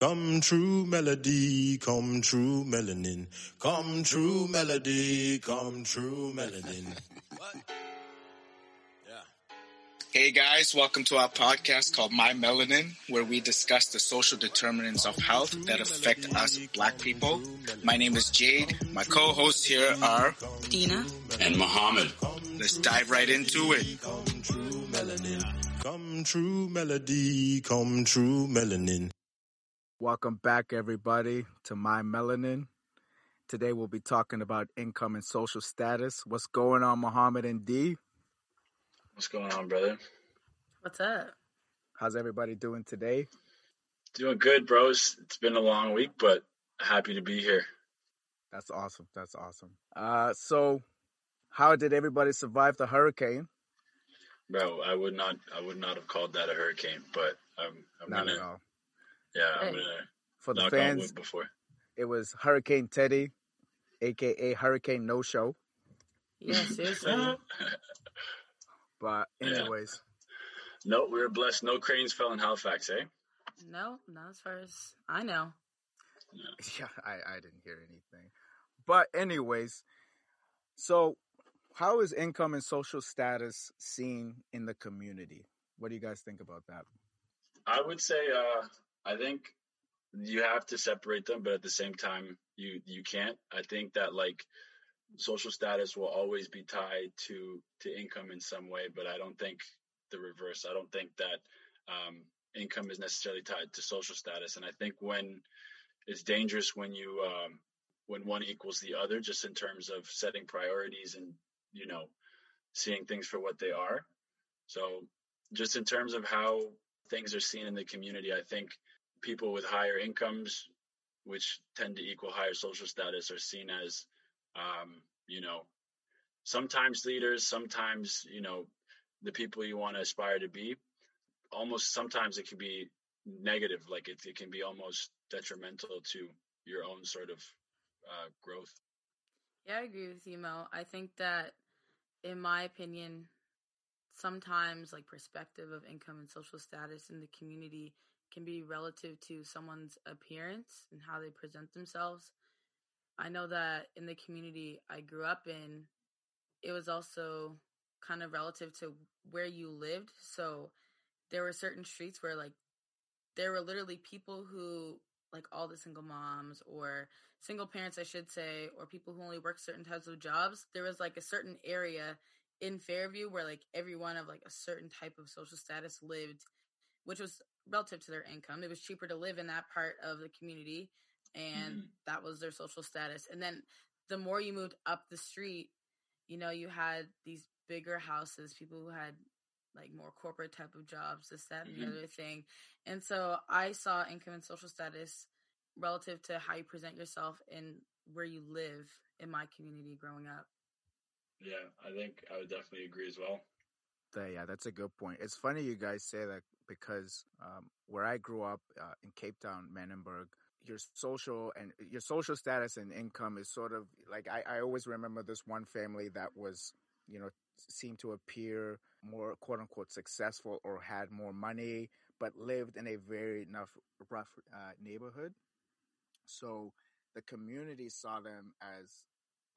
Come true melody, come true melanin. Come true melody, come true melanin. Hey guys, welcome to our podcast called My Melanin, where we discuss the social determinants of health that affect us black people. My name is Jade. My co-hosts here are Dina and Muhammad. Let's dive right into it. Come true melanin. Come true melody, come true melanin. Welcome back, everybody, to My Melanin. Today we'll be talking about income and social status. What's going on, Muhammad and D? What's going on, brother? What's up? How's everybody doing today? Doing good, bros. It's been a long week, but happy to be here. That's awesome. That's awesome. Uh, so, how did everybody survive the hurricane? Bro, I would not, I would not have called that a hurricane, but I'm, I'm Not gonna, at all. Yeah, I'm gonna For the knock on fans, wood before. it was Hurricane Teddy, aka Hurricane No Show. Yeah, seriously. But Yeah. anyways, no, we were blessed. No cranes fell in Halifax, eh? no, not as far as I know. yeah, I, I didn't hear anything. But anyways, so how is income and social status seen in the community? What do you guys think about that? I would say, uh, I think you have to separate them, but at the same time, you you can't. I think that like social status will always be tied to to income in some way, but I don't think the reverse. I don't think that um, income is necessarily tied to social status, and I think when it's dangerous when you um, when one equals the other, just in terms of setting priorities and you know seeing things for what they are. So just in terms of how things are seen in the community, I think people with higher incomes, which tend to equal higher social status, are seen as, um, you know, sometimes leaders, sometimes, you know, the people you want to aspire to be. Almost sometimes it can be negative, like it, it can be almost detrimental to your own sort of uh, growth. Yeah, I agree with you, Mo. I think that, in my opinion, sometimes like perspective of income and social status in the community can be relative to someone's appearance and how they present themselves. I know that in the community I grew up in, it was also kind of relative to where you lived. So there were certain streets where like there were literally people who like all the single moms or single parents I should say or people who only work certain types of jobs. There was like a certain area in Fairview where like everyone of like a certain type of social status lived, which was relative to their income. It was cheaper to live in that part of the community and Mhm. that was their social status. And then the more you moved up the street, you know, you had these bigger houses, people who had like more corporate type of jobs, this, that, and Mhm. the other thing. And so I saw income and social status relative to how you present yourself and where you live in my community growing up. Yeah, I think I would definitely agree as well. Yeah, that's a good point. It's funny you guys say that because um, where I grew up uh, in Cape Town, Manenberg, your social and your social status and income is sort of like I, I always remember this one family that was, you know, seemed to appear more quote unquote successful or had more money, but lived in a very enough rough uh, neighborhood. So the community saw them as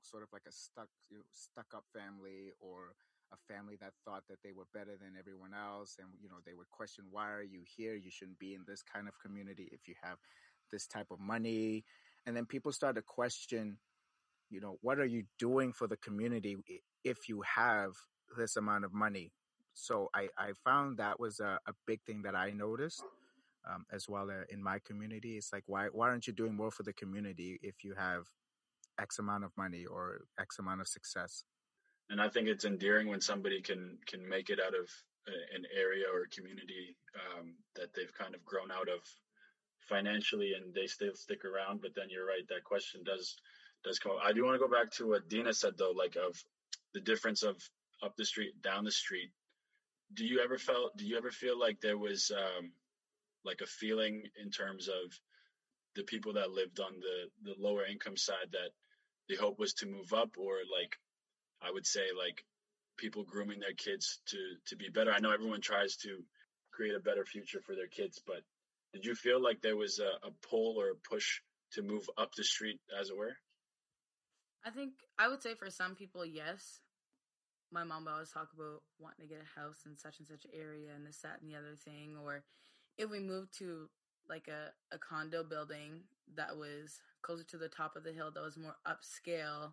sort of like a stuck, you know, stuck up family or a family that thought that they were better than everyone else and you know they would question why are you here? You shouldn't be in this kind of community if you have this type of money. And then people start to question you know what are you doing for the community if you have this amount of money? So i i found that was a, a big thing that i noticed um, as well uh, in my community. It's like why why aren't you doing more for the community if you have x amount of money or x amount of success and I think it's endearing when somebody can can make it out of an area or community um, that they've kind of grown out of financially, and they still stick around. But then you're right, that question does does come up. I do want to go back to what Dina said though, like of the difference of up the street, down the street. Do you ever felt? Do you ever feel like there was um, like a feeling in terms of the people that lived on the the lower income side that the hope was to move up, or like I would say like people grooming their kids to to be better. I know everyone tries to create a better future for their kids, but Did you feel like there was a, a pull or a push to move up the street, as it were? I think I would say for some people, yes. My mom would always talk about wanting to get a house in such and such area and this, that, and the other thing. Or if we moved to like a, a condo building that was closer to the top of the hill, that was more upscale,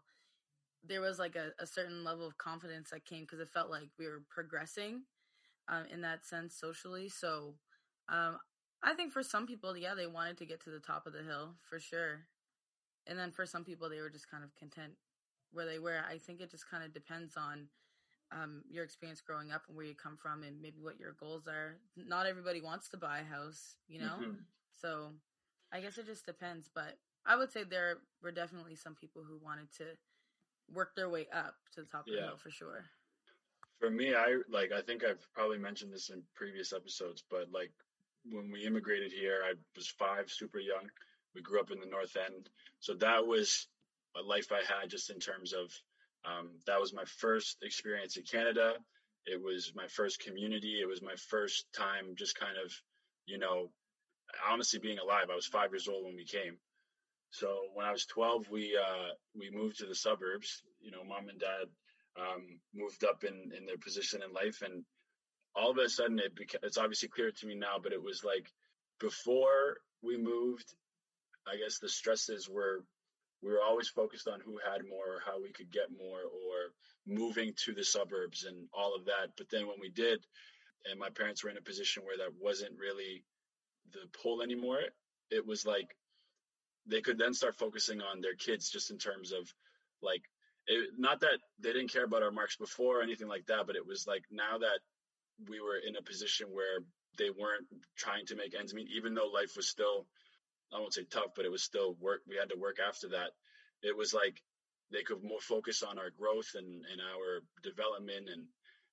there was like a, a certain level of confidence that came because it felt like we were progressing um, in that sense socially. So um, I think for some people, yeah, they wanted to get to the top of the hill for sure. And then for some people, they were just kind of content where they were. I think it just kind of depends on um, your experience growing up and where you come from and maybe what your goals are. Not everybody wants to buy a house, you know? Mm-hmm. So I guess it just depends. But I would say there were definitely some people who wanted to work their way up to the top of the hill for sure. For me, I like I think I've probably mentioned this in previous episodes, but like when we immigrated here, I was five, super young. We grew up in the North End, so that was a life I had just in terms of um, that was my first experience in Canada. It was my first community. It was my first time just kind of, you know, honestly being alive. I was five years old when we came. So when I was 12, we uh, we moved to the suburbs. You know, mom and dad um, moved up in in their position in life, and all of a sudden it became, it's obviously clear to me now, but it was like before we moved, I guess the stresses were we were always focused on who had more or how we could get more or moving to the suburbs and all of that. But then when we did, and my parents were in a position where that wasn't really the pull anymore, it was like they could then start focusing on their kids just in terms of like it, not that they didn't care about our marks before or anything like that, but it was like now that we were in a position where they weren't trying to make ends meet, even though life was still, I won't say tough, but it was still work. We had to work after that. It was like they could more focus on our growth and, and our development and,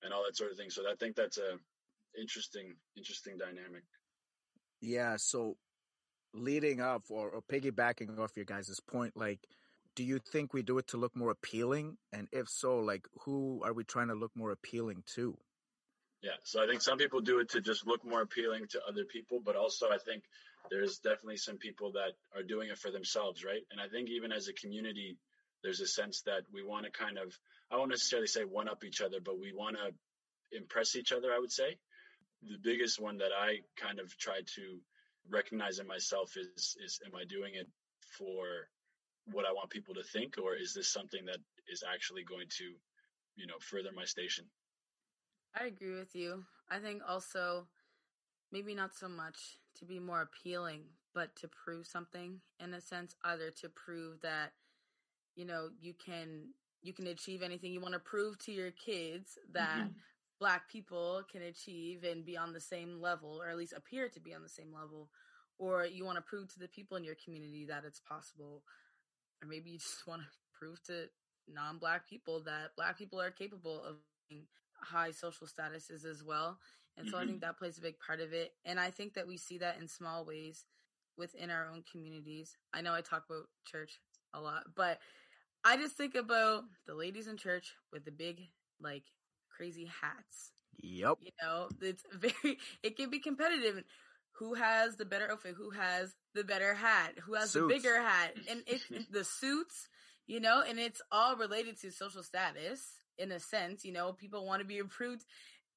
and all that sort of thing. So I think that's a interesting, interesting dynamic. Yeah. So leading up or, or piggybacking off your guys' point, like, do you think we do it to look more appealing? And if so, like, who are we trying to look more appealing to? Yeah, so I think some people do it to just look more appealing to other people, but also I think there's definitely some people that are doing it for themselves, right? And I think even as a community, there's a sense that we want to kind of, I won't necessarily say one up each other, but we want to impress each other, I would say. The biggest one that I kind of try to recognize in myself is, is am I doing it for what I want people to think, or is this something that is actually going to, you know, further my station? I agree with you. I think also maybe not so much to be more appealing, but to prove something in a sense, either to prove that you know you can you can achieve anything you want to prove to your kids that mm-hmm. Black people can achieve and be on the same level or at least appear to be on the same level or you want to prove to the people in your community that it's possible or maybe you just want to prove to non-black people that black people are capable of high social statuses as well. And so mm-hmm. I think that plays a big part of it. And I think that we see that in small ways within our own communities. I know I talk about church a lot, but I just think about the ladies in church with the big, like, crazy hats. Yep. You know, it's very, it can be competitive. Who has the better outfit? Who has the better hat? Who has suits. the bigger hat? And it's the suits, you know, and it's all related to social status in a sense, you know, people want to be approved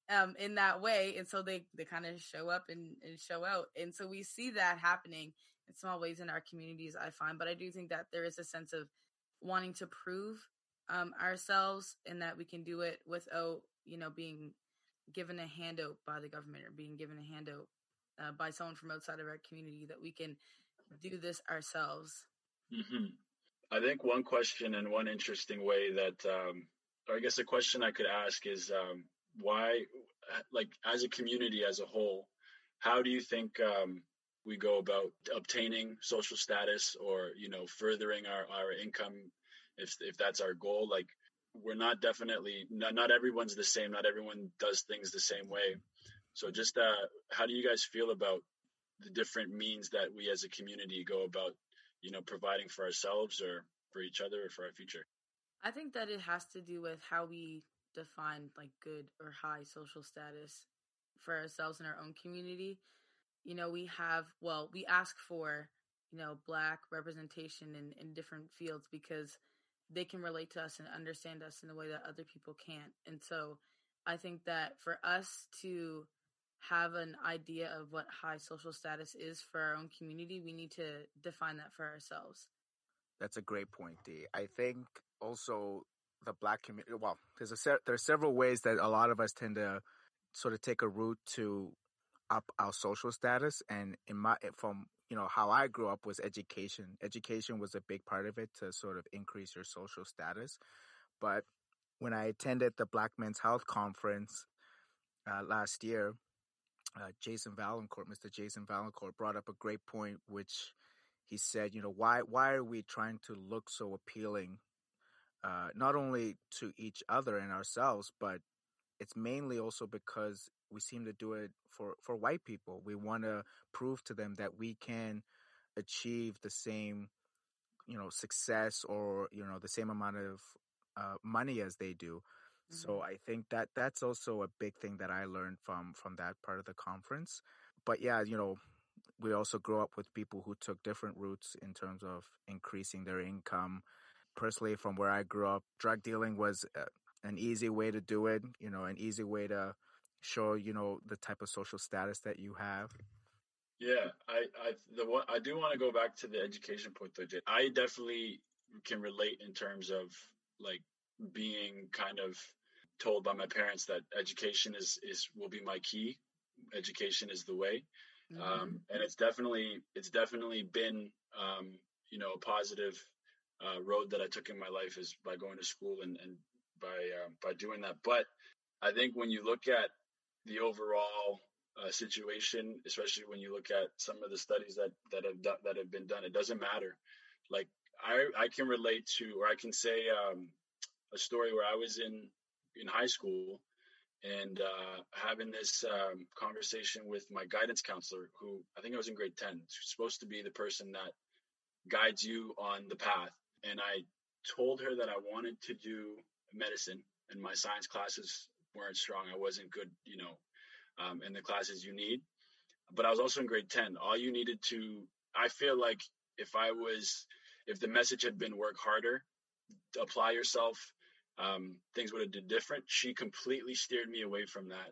um, in that way. And so they, they kind of show up and, and show out. And so we see that happening in small ways in our communities, I find. But I do think that there is a sense of wanting to prove um, ourselves and that we can do it without, you know, being given a handout by the government or being given a handout uh, by someone from outside of our community that we can do this ourselves. Mm-hmm. I think one question and one interesting way that um, or I guess a question I could ask is um, why, like, as a community as a whole, how do you think um, we go about obtaining social status or you know furthering our, our income if if that's our goal? Like, we're not definitely not, not everyone's the same. Not everyone does things the same way. So, just uh, how do you guys feel about the different means that we as a community go about, you know, providing for ourselves or for each other or for our future? I think that it has to do with how we define like good or high social status for ourselves in our own community. you know, we have, well, we ask for, you know, black representation in, in different fields because they can relate to us and understand us in a way that other people can't. And so I think that for us to have an idea of what high social status is for our own community, we need to define that for ourselves. That's a great point, Dee. I think also the black community. Well, there's a there's several ways that a lot of us tend to sort of take a route to up our social status, and in my from you know how I grew up was education. Education was a big part of it to sort of increase your social status. But when I attended the Black Men's Health Conference uh, last year, uh, Jason Vaillancourt, Mr. Jason Vaillancourt, brought up a great point, which he said, you know, why why are we trying to look so appealing, uh, not only to each other and ourselves, but it's mainly also because we seem to do it for for white people. We want to prove to them that we can achieve the same, you know, success or you know the same amount of uh, money as they do. Mm-hmm. So I think that that's also a big thing that I learned from from that part of the conference. But yeah, you know, we also grew up with people who took different routes in terms of increasing their income. Personally, from where I grew up, drug dealing was uh, an easy way to do it. You know, an easy way to show you know the type of social status that you have. Yeah, I I the one I do want to go back to the education point though. I definitely can relate in terms of like being kind of told by my parents that education is is will be my key. Education is the way, mm-hmm. um, and it's definitely it's definitely been um, you know a positive uh, road that I took in my life is by going to school and, and by uh, by doing that. But I think when you look at the overall uh, situation, especially when you look at some of the studies that that have done, that have been done, it doesn't matter. Like I I can relate to, or I can say um, a story where I was in in high school and uh, having this um, conversation with my guidance counselor, who I think I was in grade ten, supposed to be the person that guides you on the path. And I told her that I wanted to do medicine, and my science classes weren't strong. I wasn't good, you know, um, in the classes you need. But I was also in grade 10. All you needed to, I feel like if I was, if the message had been work harder, apply yourself, um, things would have been different. She completely steered me away from that.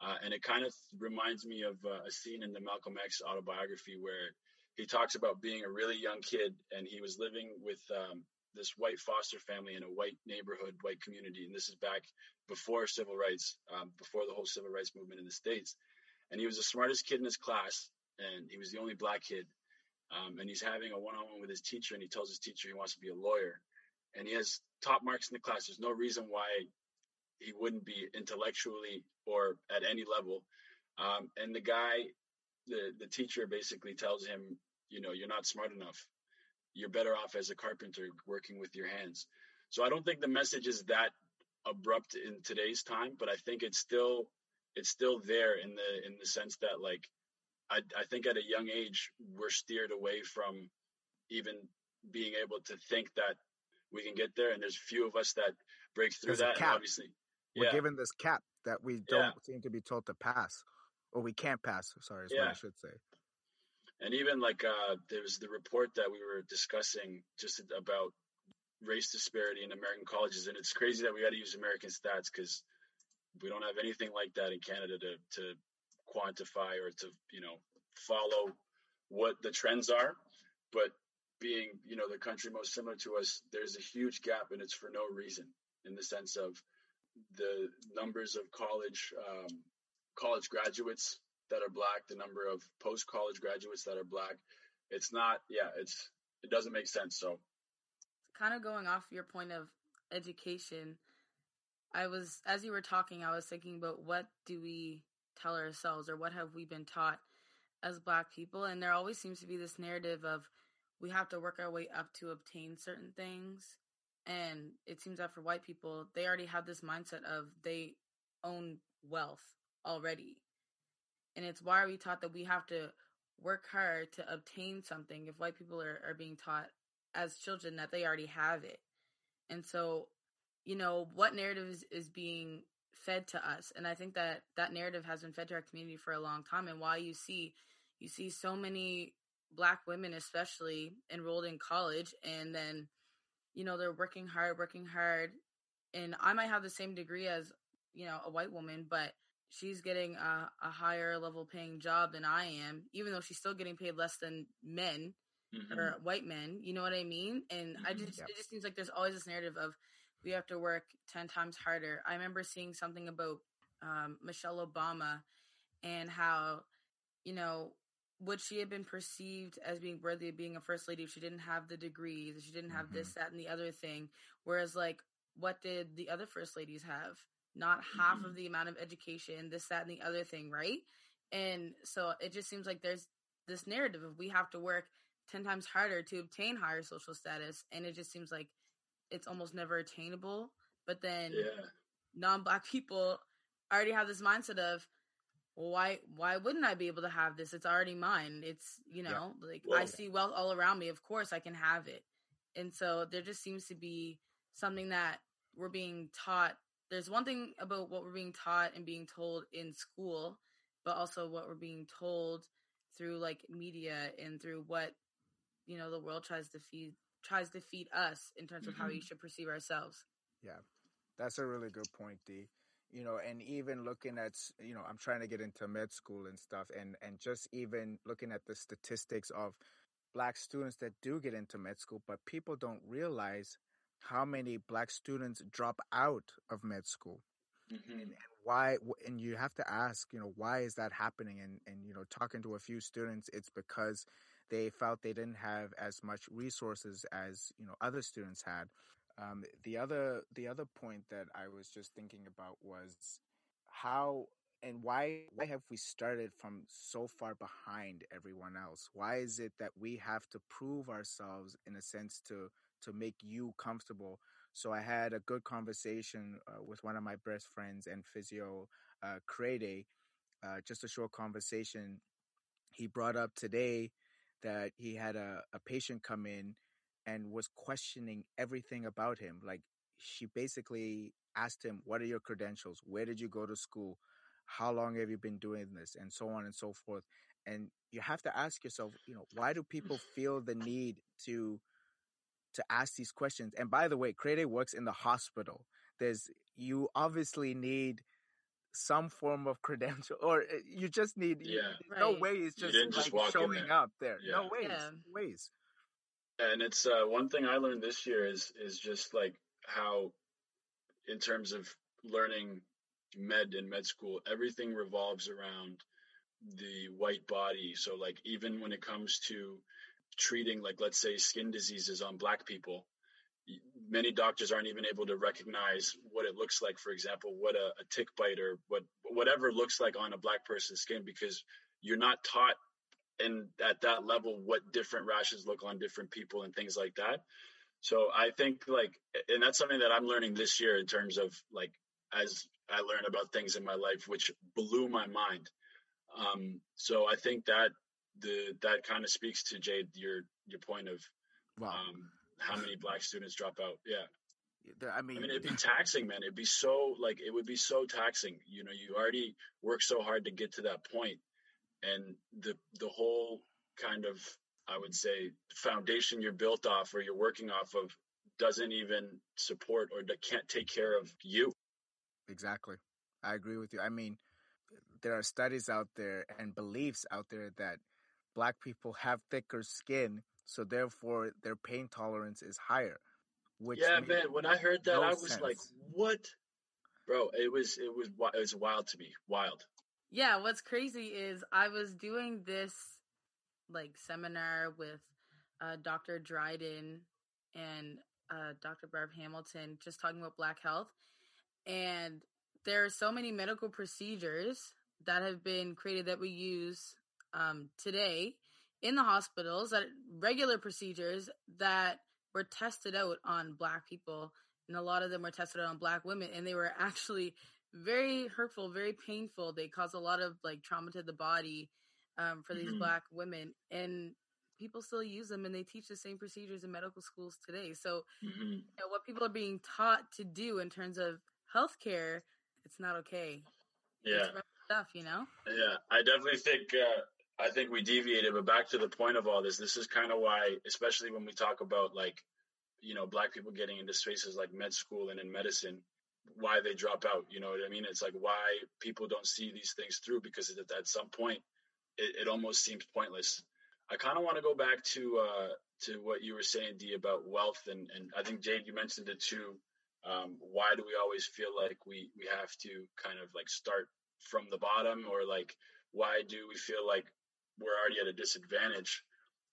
Uh, and it kind of reminds me of uh, a scene in the Malcolm X autobiography where he talks about being a really young kid and he was living with um, this white foster family in a white neighborhood, white community. And this is back before civil rights, um, before the whole civil rights movement in the States. And he was the smartest kid in his class, and he was the only black kid. Um, and he's having a one on one with his teacher, and he tells his teacher he wants to be a lawyer. And he has top marks in the class. There's no reason why he wouldn't be intellectually or at any level. Um, and the guy, the, the teacher basically tells him, you know, you're not smart enough you're better off as a carpenter working with your hands. So I don't think the message is that abrupt in today's time, but I think it's still it's still there in the in the sense that like I I think at a young age we're steered away from even being able to think that we can get there and there's few of us that break through there's that obviously we're yeah. given this cap that we don't yeah. seem to be told to pass or we can't pass sorry is yeah. what i should say and even like uh, there was the report that we were discussing just about race disparity in American colleges, and it's crazy that we got to use American stats because we don't have anything like that in Canada to to quantify or to you know follow what the trends are. But being you know the country most similar to us, there's a huge gap, and it's for no reason in the sense of the numbers of college um, college graduates that are black, the number of post college graduates that are black. It's not, yeah, it's, it doesn't make sense. So, kind of going off your point of education, I was, as you were talking, I was thinking about what do we tell ourselves or what have we been taught as black people? And there always seems to be this narrative of we have to work our way up to obtain certain things. And it seems that for white people, they already have this mindset of they own wealth already and it's why are we taught that we have to work hard to obtain something if white people are, are being taught as children that they already have it. And so you know what narrative is, is being fed to us? And i think that that narrative has been fed to our community for a long time. And why you see you see so many black women especially enrolled in college and then you know they're working hard working hard. And i might have the same degree as you know a white woman but she's getting a, a higher level paying job than i am even though she's still getting paid less than men Mhm. or white men you know what i mean? And i Mhm. just Yep. it just seems like there's always this narrative of we have to work 10 times harder. I remember seeing something about um, michelle obama and how you know would she have been perceived as being worthy of being a first lady if she didn't have the degrees if she didn't have this that and the other thing. Whereas like what did the other first ladies have? Not half of the amount of education this that and the other thing right? And so it just seems like there's this narrative of we have to work 10 times harder to obtain higher social status and it just seems like it's almost never attainable but then Yeah. non-black people already have this mindset of well, why why wouldn't I be able to have this? It's already mine. It's you Yeah. know like I see wealth all around me. Of course I can have it. And so there just seems to be something that we're being taught. There's one thing about what we're being taught and being told in school, but also what we're being told through like media and through what you know the world tries to feed tries to feed us in terms of how we should perceive ourselves. Yeah, that's a really good point, D. You know, and even looking at, you know, I'm trying to get into med school and stuff, and and just even looking at the statistics of black students that do get into med school, but people don't realize how many black students drop out of med school Mhm. why and you have to ask you know why is that happening and and you know talking to a few students it's because they felt they didn't have as much resources as you know other students had um, the other the other point that i was just thinking about was how and why why have we started from so far behind everyone else why is it that we have to prove ourselves in a sense to to make you comfortable so I had a good conversation uh, with one of my best friends and physio, uh, Crede, uh, just a short conversation. He brought up today that he had a, a patient come in and was questioning everything about him. Like she basically asked him, what are your credentials? Where did you go to school? How long have you been doing this? And so on and so forth. And you have to ask yourself, you know, why do mm. people feel the need to to ask these questions. And by the way, Crede works in the hospital. There's you obviously need some form of credential, or uh, you just need. you- Yeah. no way it's just didn't just like showing there. up there. No Yeah. ways. Yeah. Ways. And it's uh, one thing I learned this year is is just like how, in terms of learning med in med school, everything revolves around the white body. So like even when it comes to treating like let's say skin diseases on black people, y- many doctors aren't even able to recognize what it looks like. For example, what a, a tick bite or what whatever looks like on a black person's skin because you're not taught and at that level what different rashes look on different people and things like that so i think like and that's something that i'm learning this year in terms of like as i learn about things in my life which blew my mind um so i think that the that kind of speaks to jade your your point of Wow. um how many black students drop out yeah I mean, I mean, it'd be taxing, man. It'd be so like it would be so taxing. You know, you already work so hard to get to that point, and the the whole kind of I would say foundation you're built off or you're working off of doesn't even support or can't take care of you. Exactly. I agree with you. I mean, there are studies out there and beliefs out there that black people have thicker skin, so therefore their pain tolerance is higher. Which yeah, man. When I heard that, no I was like, "What, bro?" It was it was it was wild to me. Wild. Yeah, what's crazy is I was doing this like seminar with uh, Dr. Dryden and uh, Dr. Barb Hamilton, just talking about Black health, and there are so many medical procedures that have been created that we use um, today in the hospitals, that regular procedures that were tested out on Black people, and a lot of them were tested out on Black women, and they were actually very hurtful, very painful. They cause a lot of like trauma to the body um, for these Mhm. black women, and people still use them, and they teach the same procedures in medical schools today. So, hmm you know, what people are being taught to do in terms of healthcare, it's not okay. Yeah. Stuff, you know. Yeah, I definitely think uh, I think we deviated, but back to the point of all this, this is kind of why, especially when we talk about like, you know, black people getting into spaces like med school and in medicine, why they drop out. You know what I mean? It's like why people don't see these things through because at, at some point, it, it almost seems pointless. I kind of want to go back to uh, to what you were saying, D, about wealth, and and I think Jade, you mentioned it too. Um, why do we always feel like we we have to kind of like start from the bottom, or like why do we feel like we're already at a disadvantage?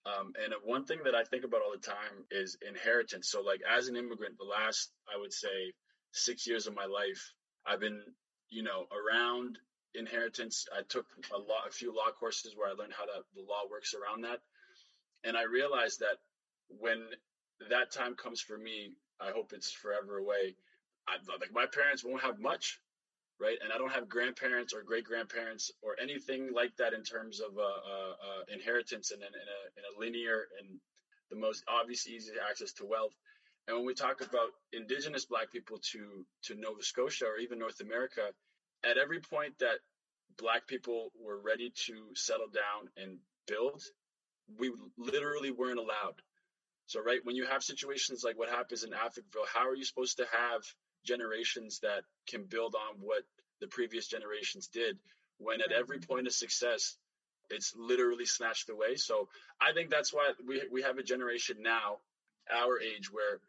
Um, and one thing that I think about all the time is inheritance. So, like as an immigrant, the last I would say six years of my life, I've been you know around inheritance. I took a lot, a few law courses where I learned how that, the law works around that. And I realized that when that time comes for me, I hope it's forever away. I, like my parents won't have much, right? And I don't have grandparents or great grandparents or anything like that in terms of uh, uh, uh, inheritance and in, in, a, in a linear and the most obvious, easy access to wealth. And when we talk about indigenous black people to to Nova Scotia or even North America, at every point that black people were ready to settle down and build, we literally weren't allowed. So, right, when you have situations like what happens in Africville, how are you supposed to have generations that can build on what the previous generations did when at every point of success, it's literally snatched away? So, I think that's why we, we have a generation now, our age, where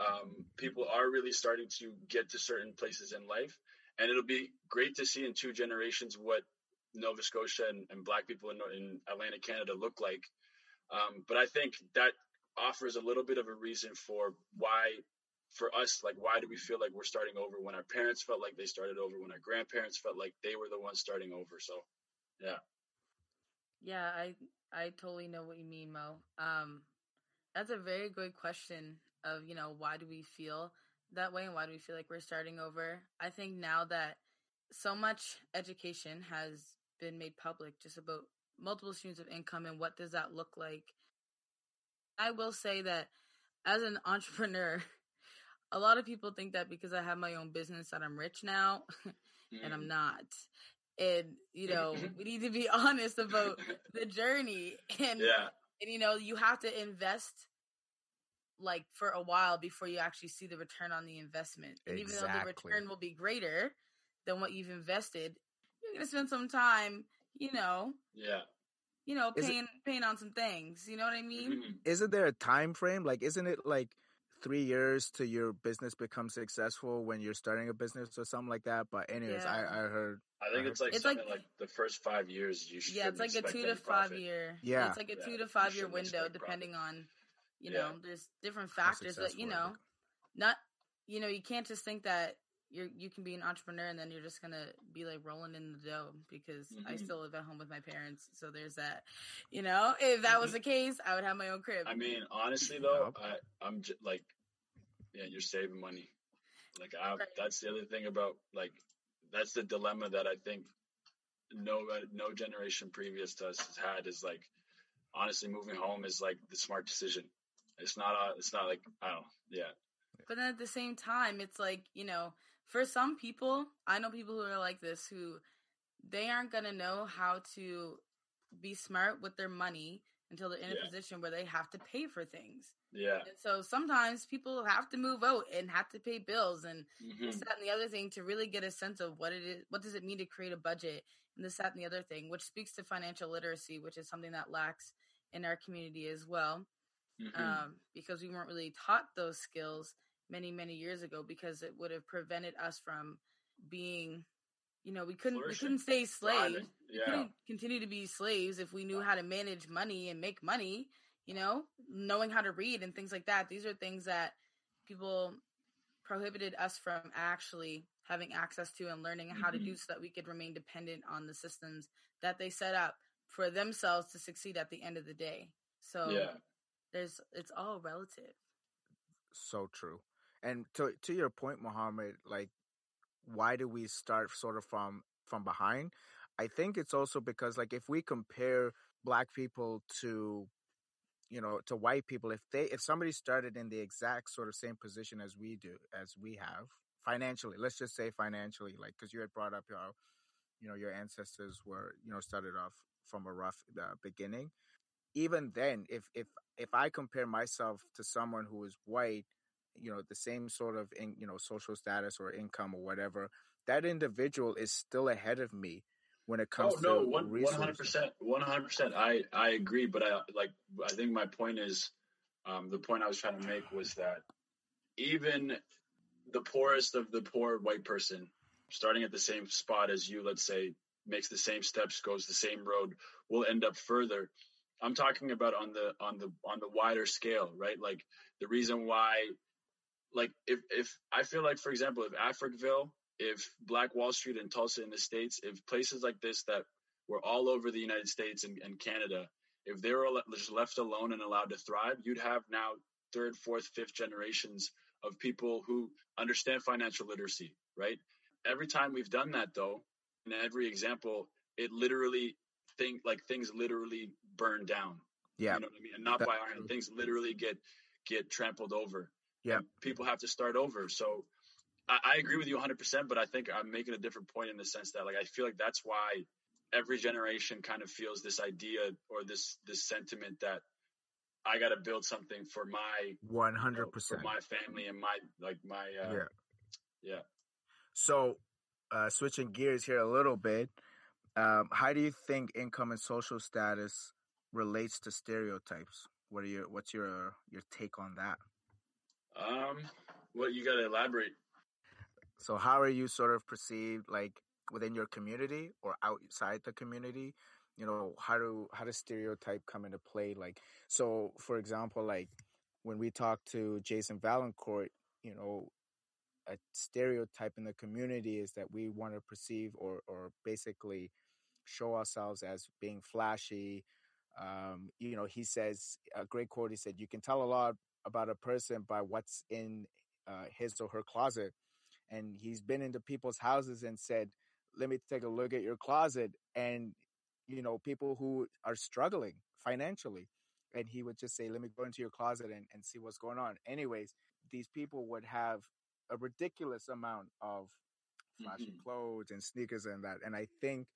um, people are really starting to get to certain places in life and it'll be great to see in two generations what Nova Scotia and, and Black people in, in, Atlantic Canada look like. Um, but I think that offers a little bit of a reason for why, for us, like why do we feel like we're starting over when our parents felt like they started over, when our grandparents felt like they were the ones starting over. So, yeah. Yeah, I I totally know what you mean, Mo. Um, that's a very good question. Of you know why do we feel that way and why do we feel like we're starting over? I think now that so much education has been made public just about multiple streams of income and what does that look like. I will say that as an entrepreneur, a lot of people think that because I have my own business that I'm rich now and I'm mm. not. And you know, we need to be honest about the journey and yeah. and you know, you have to invest like for a while before you actually see the return on the investment. And exactly. even though the return will be greater than what you've invested, you're gonna spend some time, you know. Yeah. You know, paying it, paying on some things. You know what I mean? Mm-hmm. Isn't there a time frame? Like, isn't it like three years to your business become successful when you're starting a business or something like that? But anyways, yeah. I, I heard. I think it's like it's something like, like, the first five years you should. Yeah, it's like a two to five profit. year. Yeah, it's like a yeah. two to five year window depending profit. on you know, there's different factors that you know, not you know, you can't just think that you're you can be an entrepreneur and then you're just gonna be like rolling in the dough because mm-hmm. I still live at home with my parents, so there's that. You know, if that was mm-hmm. the case, I would have my own crib. I mean, honestly though, I, I'm just like, yeah, you're saving money. Like, I, right. that's the other thing about like, that's the dilemma that I think no no generation previous to us has had is like, honestly, moving home is like the smart decision it's not a, it's not like I don't. Yeah. But then at the same time, it's like you know, for some people, I know people who are like this who they aren't gonna know how to be smart with their money until they're in yeah. a position where they have to pay for things. Yeah. And so sometimes people have to move out and have to pay bills and mm-hmm. this, that, and the other thing to really get a sense of what it is, what does it mean to create a budget and this, that, and the other thing, which speaks to financial literacy, which is something that lacks in our community as well mm-hmm. um, because we weren't really taught those skills many many years ago because it would have prevented us from being you know we couldn't we couldn't stay slaves yeah. we couldn't continue to be slaves if we knew how to manage money and make money you know knowing how to read and things like that these are things that people prohibited us from actually having access to and learning how mm-hmm. to do so that we could remain dependent on the systems that they set up for themselves to succeed at the end of the day so yeah there's it's all relative. So true. And to to your point, Mohammed, like why do we start sort of from from behind? I think it's also because like if we compare black people to you know to white people if they if somebody started in the exact sort of same position as we do as we have financially let's just say financially like because you had brought up your you know your ancestors were you know started off from a rough uh, beginning. Even then, if if if I compare myself to someone who is white, you know, the same sort of in, you know social status or income or whatever, that individual is still ahead of me when it comes oh, no, to one hundred percent, one hundred percent. I I agree, but I like I think my point is, um, the point I was trying to make was that even the poorest of the poor white person, starting at the same spot as you, let's say, makes the same steps, goes the same road, will end up further. I'm talking about on the on the on the wider scale, right? Like the reason why, like if if I feel like, for example, if Africville, if Black Wall Street and Tulsa in the states, if places like this that were all over the United States and, and Canada, if they were just left alone and allowed to thrive, you'd have now third, fourth, fifth generations of people who understand financial literacy, right? Every time we've done that though, in every example, it literally think like things literally burn down. Yeah. You know what I mean? And not that, by our hand. Things literally get get trampled over. Yeah. People have to start over. So I, I agree with you 100%, but I think I'm making a different point in the sense that like I feel like that's why every generation kind of feels this idea or this this sentiment that I got to build something for my 100% you know, for my family and my like my uh, yeah yeah. So, uh, switching gears here a little bit, um, how do you think income and social status relates to stereotypes? What are your what's your your take on that? Um, well, you got to elaborate. So, how are you sort of perceived, like within your community or outside the community? you know how do how does stereotype come into play like so for example like when we talk to jason Vaillancourt you know a stereotype in the community is that we want to perceive or or basically show ourselves as being flashy um, you know he says a great quote he said you can tell a lot about a person by what's in uh, his or her closet and he's been into people's houses and said let me take a look at your closet and you know, people who are struggling financially. And he would just say, let me go into your closet and, and see what's going on. Anyways, these people would have a ridiculous amount of flashy mm-hmm. clothes and sneakers and that. And I think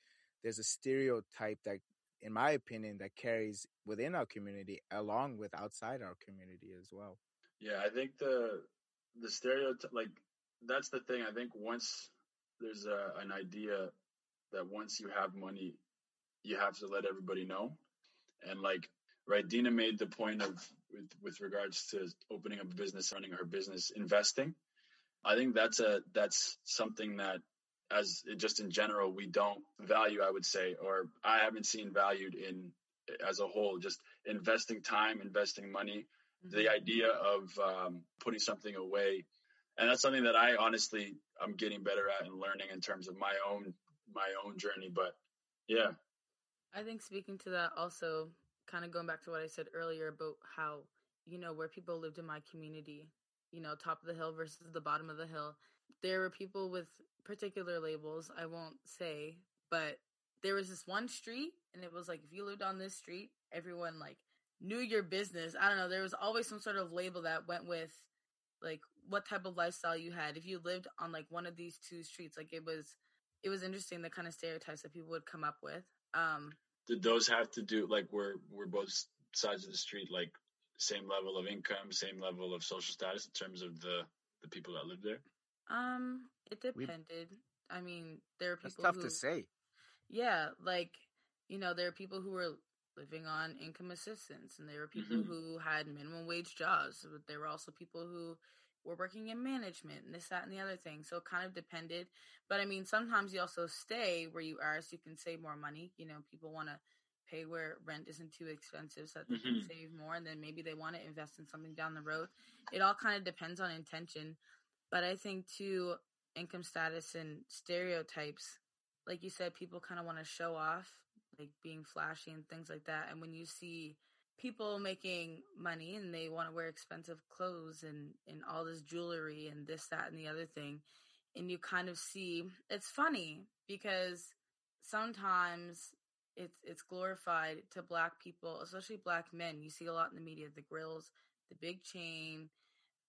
there's a stereotype that, in my opinion, that carries within our community along with outside our community as well. Yeah, I think the the stereotype, like that's the thing. I think once there's a, an idea that once you have money, you have to let everybody know. And like, right, Dina made the point of with, with regards to opening up a business, running her business, investing. I think that's a that's something that as just in general we don't value i would say or i haven't seen valued in as a whole just investing time investing money mm-hmm. the idea of um, putting something away and that's something that i honestly i'm getting better at and learning in terms of my own my own journey but yeah I think speaking to that also kind of going back to what I said earlier about how, you know, where people lived in my community, you know, top of the hill versus the bottom of the hill. There were people with particular labels, I won't say, but there was this one street and it was like if you lived on this street, everyone like knew your business. I don't know, there was always some sort of label that went with like what type of lifestyle you had. If you lived on like one of these two streets, like it was it was interesting the kind of stereotypes that people would come up with. Um, Did those have to do like we're we're both sides of the street, like same level of income, same level of social status in terms of the the people that live there? Um, it depended. We, I mean, there are people. Tough who, to say. Yeah, like you know, there are people who were living on income assistance, and there were people mm-hmm. who had minimum wage jobs. But there were also people who were working in management and this, that, and the other thing. So it kind of depended. But I mean, sometimes you also stay where you are so you can save more money. You know, people want to pay where rent isn't too expensive so that they mm-hmm. can save more. And then maybe they want to invest in something down the road. It all kind of depends on intention. But I think too, income status and stereotypes, like you said, people kind of want to show off, like being flashy and things like that. And when you see people making money and they want to wear expensive clothes and, and all this jewelry and this, that, and the other thing. And you kind of see it's funny because sometimes it's it's glorified to black people, especially black men. You see a lot in the media, the grills, the big chain,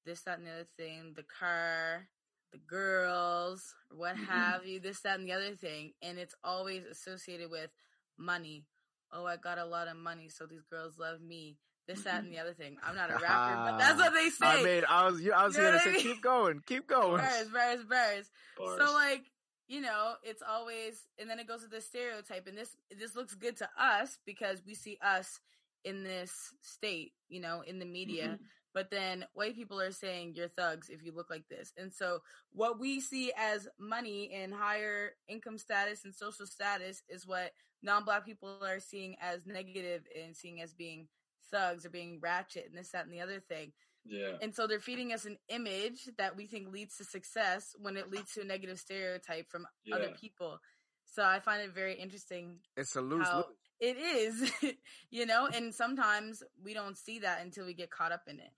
this, that, and the other thing, the car, the girls, what mm-hmm. have you, this, that, and the other thing. And it's always associated with money, oh, I got a lot of money, so these girls love me. This, that, and the other thing. I'm not a rapper, but that's what they say. I mean, I was, I was You know gonna I say, mean? keep going, keep going. Bars, bars, bars. Bars. So like, you know, it's always and then it goes to the stereotype and this this looks good to us because we see us in this state, you know, in the media. Mhm. But then white people are saying you're thugs if you look like this. And so what we see as money and higher income status and social status is what non-black people are seeing as negative and seeing as being thugs or being ratchet and this, that, and the other thing. yeah. And so they're feeding us an image that we think leads to success when it leads to a negative stereotype from other people. So I find it very interesting. It's a lose How- lose. It is, you know, and sometimes we don't see that until we get caught up in it.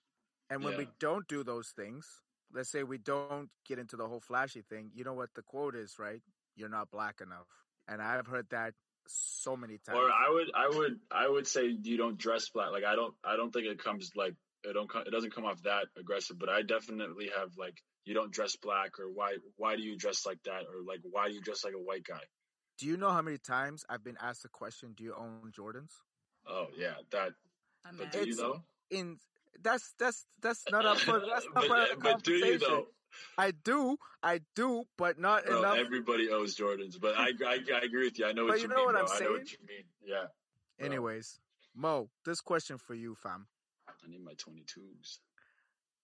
And when we don't do those things, let's say we don't get into the whole flashy thing, you know what the quote is, right? You're not black enough. And I've heard that so many times. Or I would, I would, I would say you don't dress black. Like I don't, I don't think it comes like it don't, it doesn't come off that aggressive. But I definitely have like you don't dress black, or why, why do you dress like that, or like why do you dress like a white guy? do you know how many times I've been asked the question, do you own Jordans? Oh yeah, that. I'm But mad. do you It's- though? In that's that's that's not up for that's not but, of but do you though? I do, I do, but not Bro, enough. everybody owes Jordans, but I, I, I agree with you. I know what But you, you know mean, what. I'm saying. I know what you mean. Yeah, bro. Anyways, Mo, this question for you, fam. I need my 22s.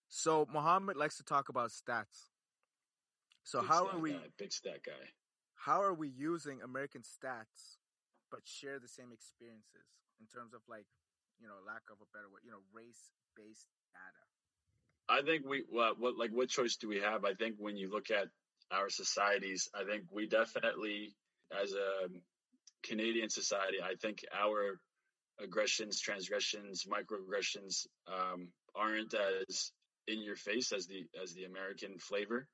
So Muhammad likes to talk about stats. So Big how are we Guy, big stat guy. how are we using American stats but share the same experiences in terms of like, you know, lack of a better word, you know, race based data? I think we what, what like what choice do we have? I think when you look at our societies, I think we definitely as a Canadian society, I think our aggressions, transgressions, microaggressions um, aren't as in your face as the as the American flavor.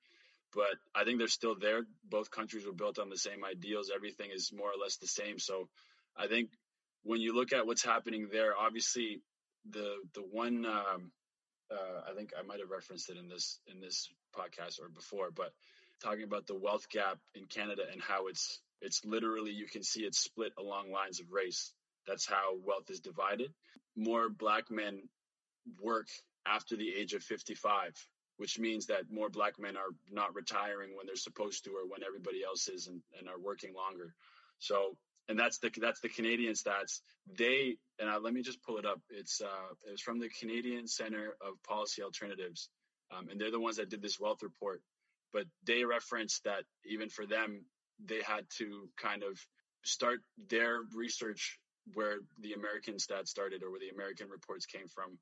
But I think they're still there. Both countries were built on the same ideals. Everything is more or less the same. So I think when you look at what's happening there, obviously the the one um, uh, I think I might have referenced it in this in this podcast or before, but talking about the wealth gap in Canada and how it's it's literally you can see it split along lines of race. That's how wealth is divided. More black men work after the age of 55, which means that more black men are not retiring when they're supposed to or when everybody else is and, and are working longer. So, and that's the that's the Canadian stats. They and uh, let me just pull it up. It's uh, it was from the Canadian Center of Policy Alternatives, um, and they're the ones that did this wealth report. But they referenced that even for them, they had to kind of start their research where the American stats started or where the American reports came from.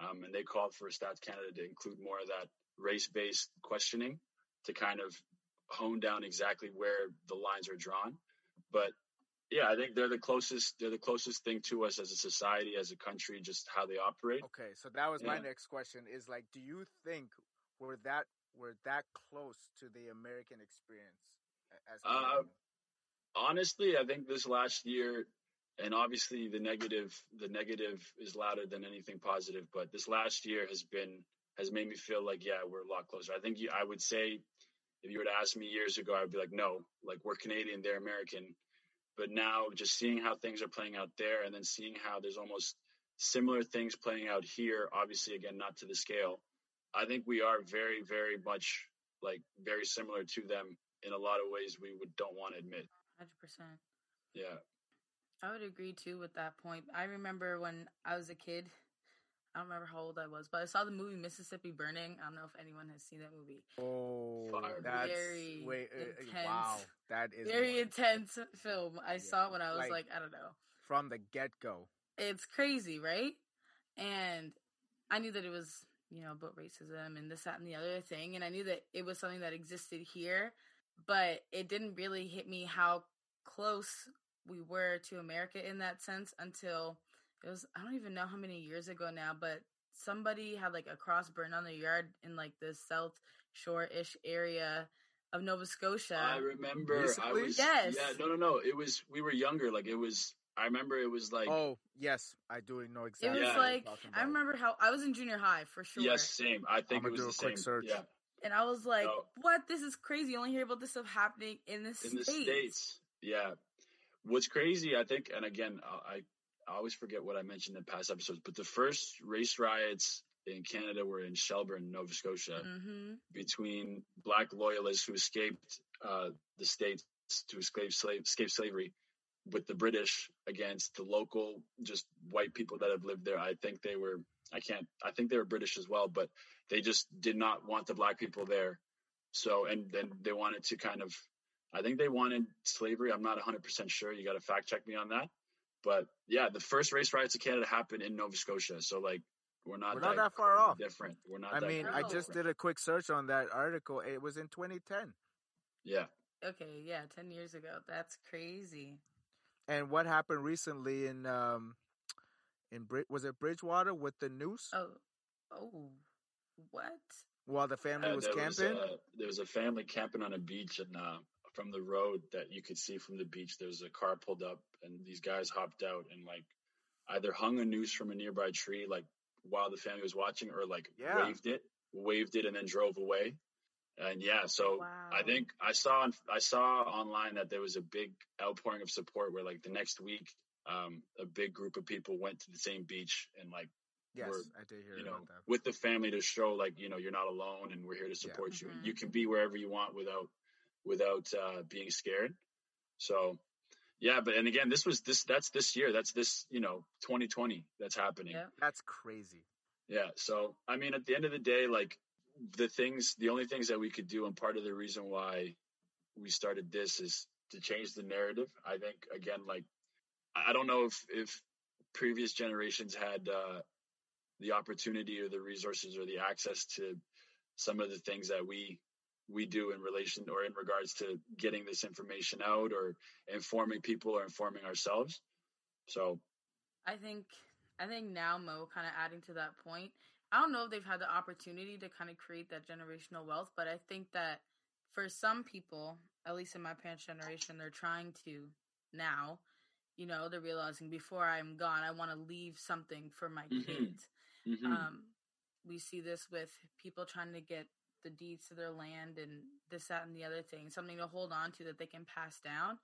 Um, and they called for Stats Canada to include more of that race based questioning to kind of hone down exactly where the lines are drawn. But yeah, I think they're the closest. They're the closest thing to us as a society, as a country, just how they operate. Okay, so that was my next question is like do you think we're that we're that close to the American experience as Uh, honestly, I think this last year, and obviously the negative, the negative is louder than anything positive. But this last year has been has made me feel like yeah, we're a lot closer. I think you, I would say if you were to ask me years ago, I'd be like, no, like we're Canadian, they're American. But now, just seeing how things are playing out there, and then seeing how there's almost similar things playing out here. Obviously, again, not to the scale. I think we are very, very much like very similar to them in a lot of ways we would don't want to admit. Hundred percent. Yeah. I would agree too with that point. I remember when I was a kid. I don't remember how old I was, but I saw the movie Mississippi Burning. I don't know if anyone has seen that movie. Oh, Fire. that's Very wait, uh, uh, intense. wow, that is Very one. intense film. I saw it when I was Like- like, I don't know. from the get go. It's crazy, right? And I knew that it was, you know, about racism and this, that, and the other thing. And I knew that it was something that existed here, but it didn't really hit me how close we were to America in that sense until it was, I don't even know how many years ago now, but somebody had like a cross burned on their yard in like the South Shore ish area of Nova Scotia. I remember I was Yes. yeah, no no no. It was we were younger, like it was I remember it was like oh yes, I do know exactly. it exactly. was Yeah. like, I remember how I was in junior high for sure. yes, same. I think I'ma it was do the a quick search. Yeah. And I was like, No. what? This is crazy. You only hear about this stuff happening in the In the States. States. Yeah. what's crazy, I think, and again, I, I always forget what I mentioned in past episodes, but the first race riots in Canada were in Shelburne, Nova Scotia, hmm between black loyalists who escaped uh, the states to escape slave escape slavery with the British against the local just white people that have lived there. I think they were I can't I think they were British as well, but they just did not want the black people there. So and then they wanted to kind of I think they wanted slavery. I'm not 100% sure. You got to fact check me on that. But yeah, the first race riots in Canada happened in Nova Scotia. So like we're not, We're not that far off. different. We're not I that mean, crazy I different. just did a quick search on that article. It was in 2010. yeah. Okay, yeah, ten years ago. That's crazy. And what happened recently in um in Brid- was it Bridgewater with the noose Oh, oh, what? while the family Uh, was there camping? Was a, there was a family camping on a beach, and uh, from the road that you could see from the beach, there was a car pulled up, and these guys hopped out and like either hung a noose from a nearby tree, like while the family was watching, or like Yeah. waved it, waved it, and then drove away. And yeah, so I think I saw on- I saw online that there was a big outpouring of support where like the next week, um, a big group of people went to the same beach and like yes, we're, I did hear you know, that. with the family to show like, you know, you're not alone and we're here to support you. Mhm. You can be wherever you want without, without, uh, being scared. So yeah, but, and again, this was this, that's this year, that's this, you know, 2020 that's happening. Yeah. That's crazy. Yeah. So, I mean, at the end of the day, like the things, the only things that we could do, and part of the reason why we started this is to change the narrative. I think, again, like, I I don't know if, if previous generations had, uh, the opportunity or the resources or the access to some of the things that we, we do in relation or in regards to getting this information out or informing people or informing ourselves. So, I think I think now Mo kind of adding to that point. I don't know if they've had the opportunity to kind of create that generational wealth, but I think that for some people, at least in my parents' generation, they're trying to now. You know, they're realizing before I'm gone, I want to leave something for my Mhm. kids. mhm. Um, we see this with people trying to get the deeds to their land and this, that, and the other thing, something to hold on to that they can pass down.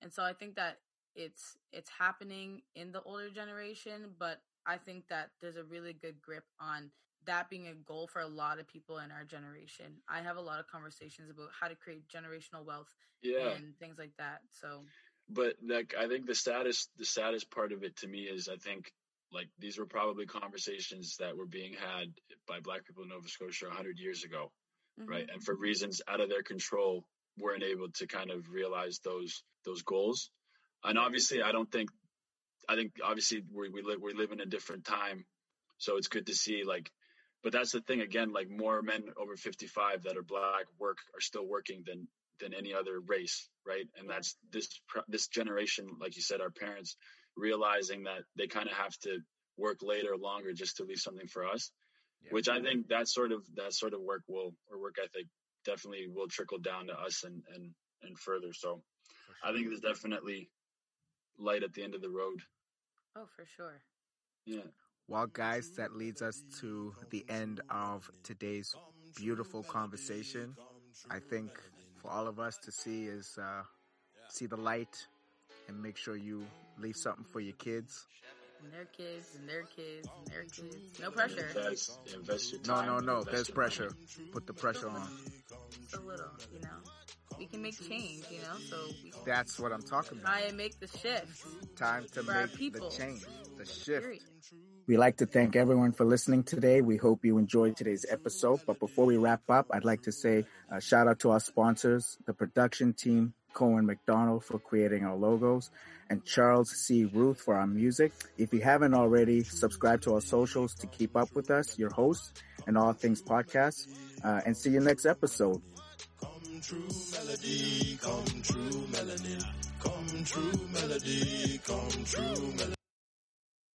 And so I think that it's it's happening in the older generation, but I think that there's a really good grip on that being a goal for a lot of people in our generation. I have a lot of conversations about how to create generational wealth yeah. and things like that. So but like I think the saddest the saddest part of it to me is I think like these were probably conversations that were being had by black people in Nova Scotia 100 years ago, right? mhm. And for reasons out of their control, weren't able to kind of realize those those goals. And obviously, I don't think I think obviously we we live we live in a different time, so it's good to see like. But that's the thing again, like more men over 55 that are black work are still working than than any other race, right? And that's this this generation, like you said, our parents realizing that they kind of have to work later, longer, just to leave something for us. Yeah. Which I think that sort of that sort of work will or work ethic definitely will trickle down to us and and and further. So for I think there's definitely light at the end of the road. oh, for sure. Yeah. Well, guys, that leads us to the end of today's beautiful conversation. I think for all of us to see is uh, see the light and make sure you leave something for your kids. And their kids and their kids and their kids. No pressure. Invest, invest your No, time. no, no. invest There's pressure. money. Put the pressure on. Just a little, you know. We can make change, you know. So we That's what I'm talking about. try and make the shift. Time to for our make the change, the shift. Period. We'd like to thank everyone for listening today. We hope you enjoyed today's episode. But before we wrap up, I'd like to say a shout out to our sponsors, the production team, Cohen McDonald for creating our logos, and Charles C. Ruth for our music. If you haven't already, subscribe to our socials to keep up with us, your hosts, and all things podcast. Uh, and see you next episode. Come true melody, come true melanin. Come true melody, come true melanin.